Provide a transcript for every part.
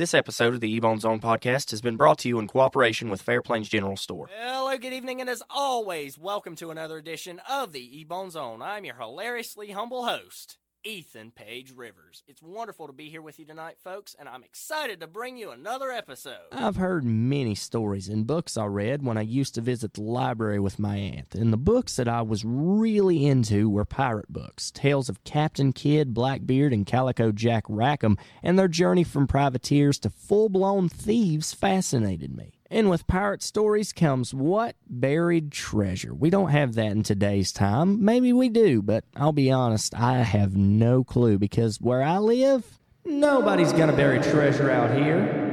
This episode of the Ebone Zone podcast has been brought to you in cooperation with Fair Plains General Store. Hello, good evening, and as always, welcome to another edition of the Ebone Zone. I'm your hilariously humble host, Ethan Page Rivers. It's wonderful to be here with you tonight, folks, and I'm excited to bring you another episode. I've heard many stories in books I read when I used to visit the library with my aunt, and the books that I was really into were pirate books. Tales of Captain Kidd, Blackbeard, and Calico Jack Rackham, and their journey from privateers to full blown thieves fascinated me. And with pirate stories comes what? Buried treasure. We don't have that in today's time. Maybe we do, but I'll be honest, I have no clue because where I live, nobody's gonna bury treasure out here.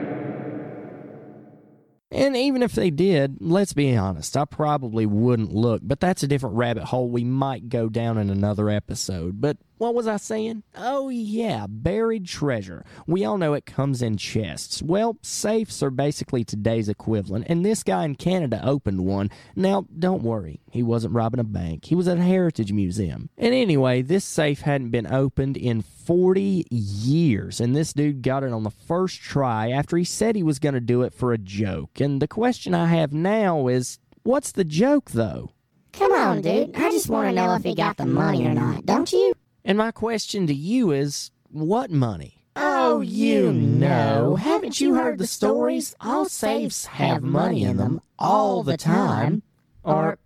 And even if they did, let's be honest, I probably wouldn't look, but that's a different rabbit hole we might go down in another episode. But what was I saying? Oh, yeah, buried treasure. We all know it comes in chests. Well, safes are basically today's equivalent, and this guy in Canada opened one. Now, don't worry, he wasn't robbing a bank, he was at a heritage museum. And anyway, this safe hadn't been opened in 40 years, and this dude got it on the first try after he said he was going to do it for a joke. And the question I have now is what's the joke, though? Come on, dude. I just want to know if he got the money or not, don't you? And my question to you is what money? Oh, you know. Haven't you heard the stories? All safes have money in them all the time. Or,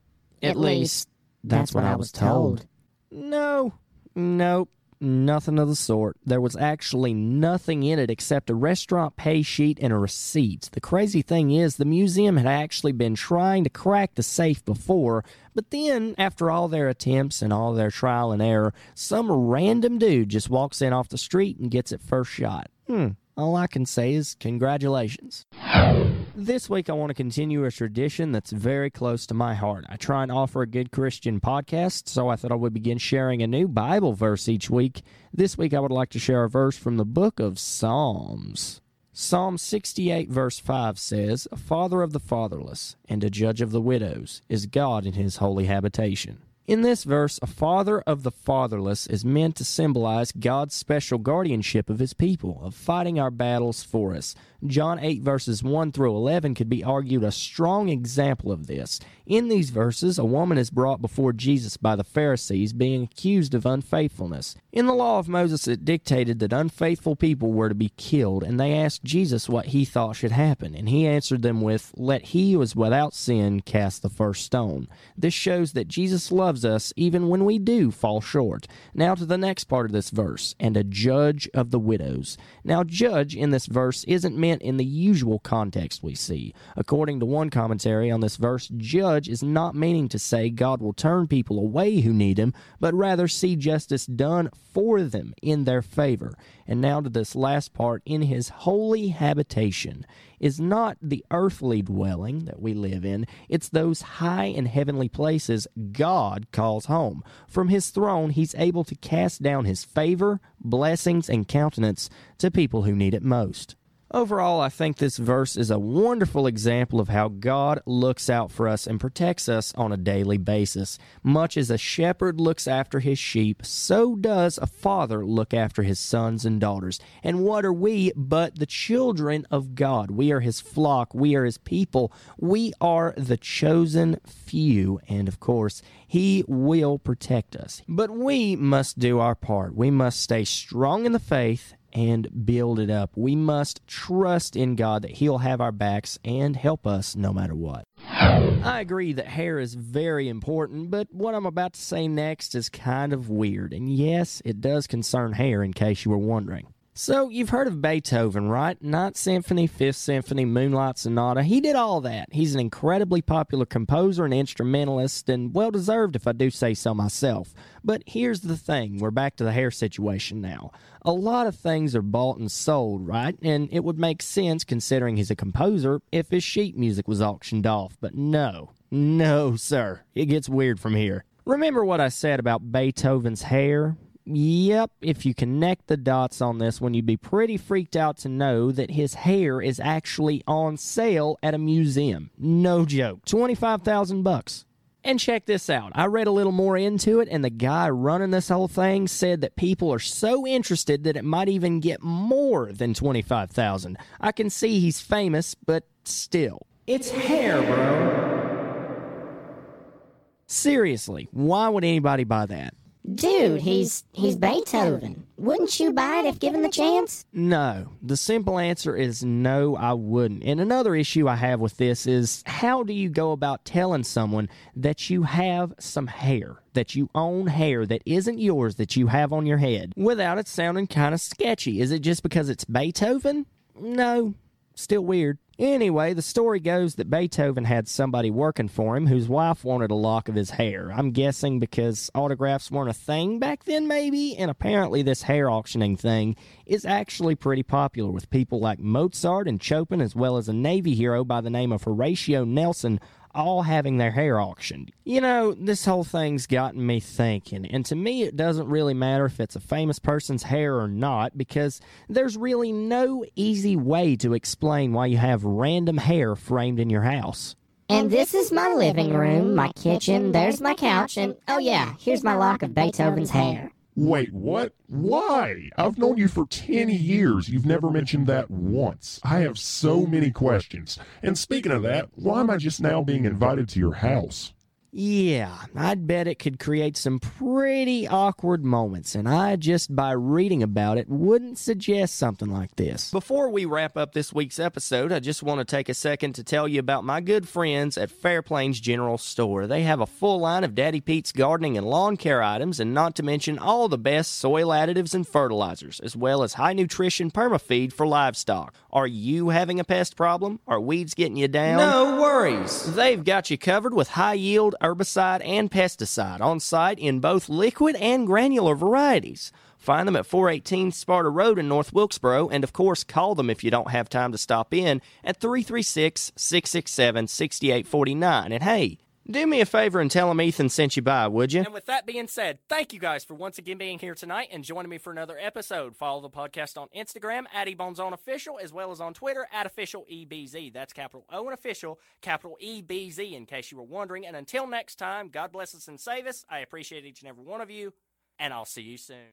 at least, that's what I was told. No, nope, nothing of the sort. There was actually nothing in it except a restaurant pay sheet and a receipt. The crazy thing is, the museum had actually been trying to crack the safe before, but then, after all their attempts and all their trial and error, some random dude just walks in off the street and gets it first shot. Hmm. All I can say is congratulations. This week, I want to continue a tradition that's very close to my heart. I try and offer a good Christian podcast, so I thought I would begin sharing a new Bible verse each week. This week, I would like to share a verse from the book of Psalms. Psalm 68, verse 5 says, A father of the fatherless and a judge of the widows is God in his holy habitation. In this verse, a father of the fatherless is meant to symbolize God's special guardianship of his people, of fighting our battles for us. John 8, verses 1 through 11 could be argued a strong example of this. In these verses, a woman is brought before Jesus by the Pharisees, being accused of unfaithfulness. In the law of Moses, it dictated that unfaithful people were to be killed, and they asked Jesus what he thought should happen, and he answered them with, Let he who is without sin cast the first stone. This shows that Jesus loves us even when we do fall short. Now to the next part of this verse, and a judge of the widows. Now, judge in this verse isn't meant in the usual context we see. According to one commentary on this verse, judge is not meaning to say God will turn people away who need him, but rather see justice done for them in their favor. And now to this last part, in his holy habitation is not the earthly dwelling that we live in, it's those high and heavenly places God calls home. From his throne, he's able to cast down his favor, blessings, and countenance to people who need it most. Overall, I think this verse is a wonderful example of how God looks out for us and protects us on a daily basis. Much as a shepherd looks after his sheep, so does a father look after his sons and daughters. And what are we but the children of God? We are his flock, we are his people, we are the chosen few, and of course, he will protect us. But we must do our part. We must stay strong in the faith and build it up. We must trust in God that He'll have our backs and help us no matter what. I agree that hair is very important, but what I'm about to say next is kind of weird. And yes, it does concern hair, in case you were wondering. So, you've heard of Beethoven, right? Ninth Symphony, Fifth Symphony, Moonlight Sonata. He did all that. He's an incredibly popular composer and instrumentalist, and well deserved if I do say so myself. But here's the thing we're back to the hair situation now. A lot of things are bought and sold, right? And it would make sense, considering he's a composer, if his sheet music was auctioned off. But no, no, sir. It gets weird from here. Remember what I said about Beethoven's hair? Yep, if you connect the dots on this one, you'd be pretty freaked out to know that his hair is actually on sale at a museum. No joke. 25,000 bucks. And check this out. I read a little more into it, and the guy running this whole thing said that people are so interested that it might even get more than 25,000. I can see he's famous, but still. It's hair, bro. Seriously, why would anybody buy that? Dude, he's he's Beethoven. Wouldn't you buy it if given the chance? No. The simple answer is no, I wouldn't. And another issue I have with this is how do you go about telling someone that you have some hair, that you own hair that isn't yours that you have on your head without it sounding kind of sketchy? Is it just because it's Beethoven? No. Still weird. Anyway, the story goes that Beethoven had somebody working for him whose wife wanted a lock of his hair. I'm guessing because autographs weren't a thing back then, maybe, and apparently this hair auctioning thing is actually pretty popular with people like Mozart and Chopin, as well as a Navy hero by the name of Horatio Nelson all having their hair auctioned. You know, this whole thing's gotten me thinking, and to me, it doesn't really matter if it's a famous person's hair or not, because there's really no easy way to explain why you have random hair framed in your house. And this is my living room, my kitchen, there's my couch, and oh yeah, here's my lock of Beethoven's hair. Wait, what? Why? I've known you for 10 years. You've never mentioned that once. I have so many questions. And speaking of that, why am I just now being invited to your house? Yeah, I'd bet it could create some pretty awkward moments, and I just by reading about it wouldn't suggest something like this. Before we wrap up this week's episode, I just want to take a second to tell you about my good friends at Fair Plains General Store. They have a full line of Daddy Pete's gardening and lawn care items, and not to mention all the best soil additives and fertilizers, as well as high nutrition permafeed for livestock. Are you having a pest problem? Are weeds getting you down? No worries. They've got you covered with high yield herbicide and pesticide on site in both liquid and granular varieties. Find them at 418 Sparta Road in North Wilkesboro, and of course, call them if you don't have time to stop in at 336 667 6849. And hey, do me a favor and tell them Ethan sent you by, would you? And with that being said, thank you guys for once again being here tonight and joining me for another episode. Follow the podcast on Instagram at eBoneZone Official as well as on Twitter at Official EBZ. That's capital O and Official, capital EBZ in case you were wondering. And until next time, God bless us and save us. I appreciate each and every one of you, and I'll see you soon.